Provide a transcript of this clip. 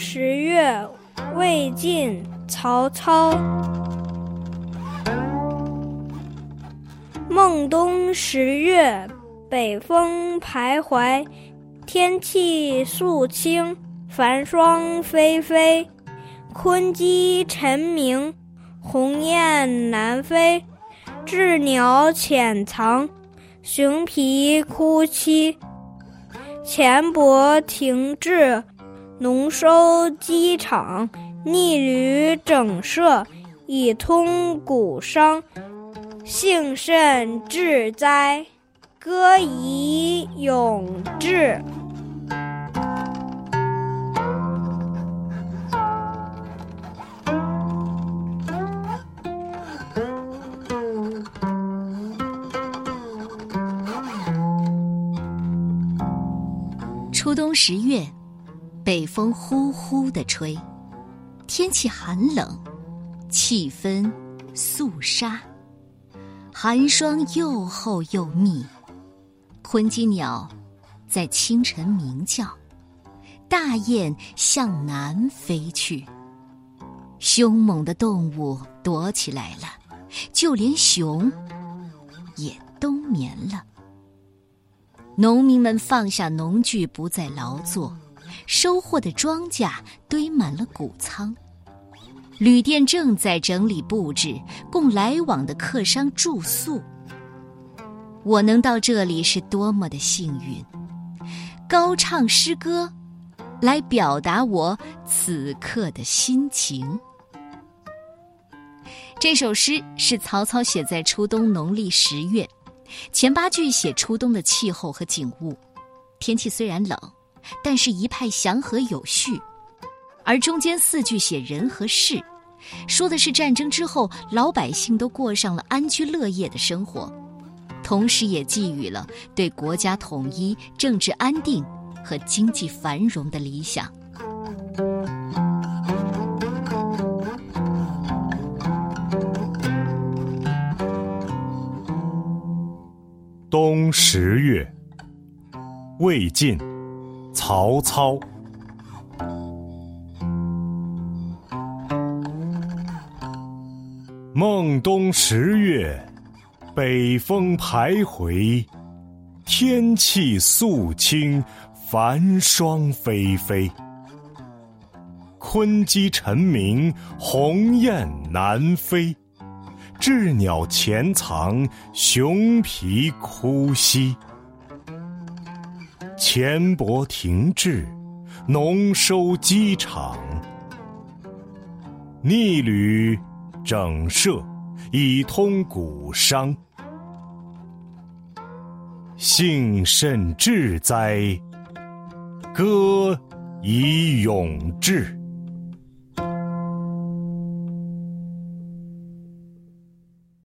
十月，魏晋，曹操。孟冬十月，北风徘徊，天气肃清，繁霜霏霏。鲲鸡晨鸣，鸿雁南飞。鸷鸟潜藏，熊脾哭栖。钱帛停滞，农收机场。逆旅整设，以通谷商。幸甚至哉，歌以咏志。初冬十月，北风呼呼的吹，天气寒冷，气氛肃杀，寒霜又厚又密。昆鸡鸟在清晨鸣叫，大雁向南飞去。凶猛的动物躲起来了，就连熊也冬眠了。农民们放下农具，不再劳作，收获的庄稼堆满了谷仓。旅店正在整理布置，供来往的客商住宿。我能到这里是多么的幸运！高唱诗歌，来表达我此刻的心情。这首诗是曹操写在初冬农历十月。前八句写初冬的气候和景物，天气虽然冷，但是一派祥和有序；而中间四句写人和事，说的是战争之后老百姓都过上了安居乐业的生活，同时也寄予了对国家统一、政治安定和经济繁荣的理想。冬十月，魏晋，曹操。孟冬十月，北风徘徊，天气肃清，繁霜霏霏。鲲鸡晨鸣，鸿雁南飞。鸷鸟潜藏，熊脾哭兮；钱帛停滞，农收机场。逆旅整设，以通谷商。幸甚至哉，歌以咏志。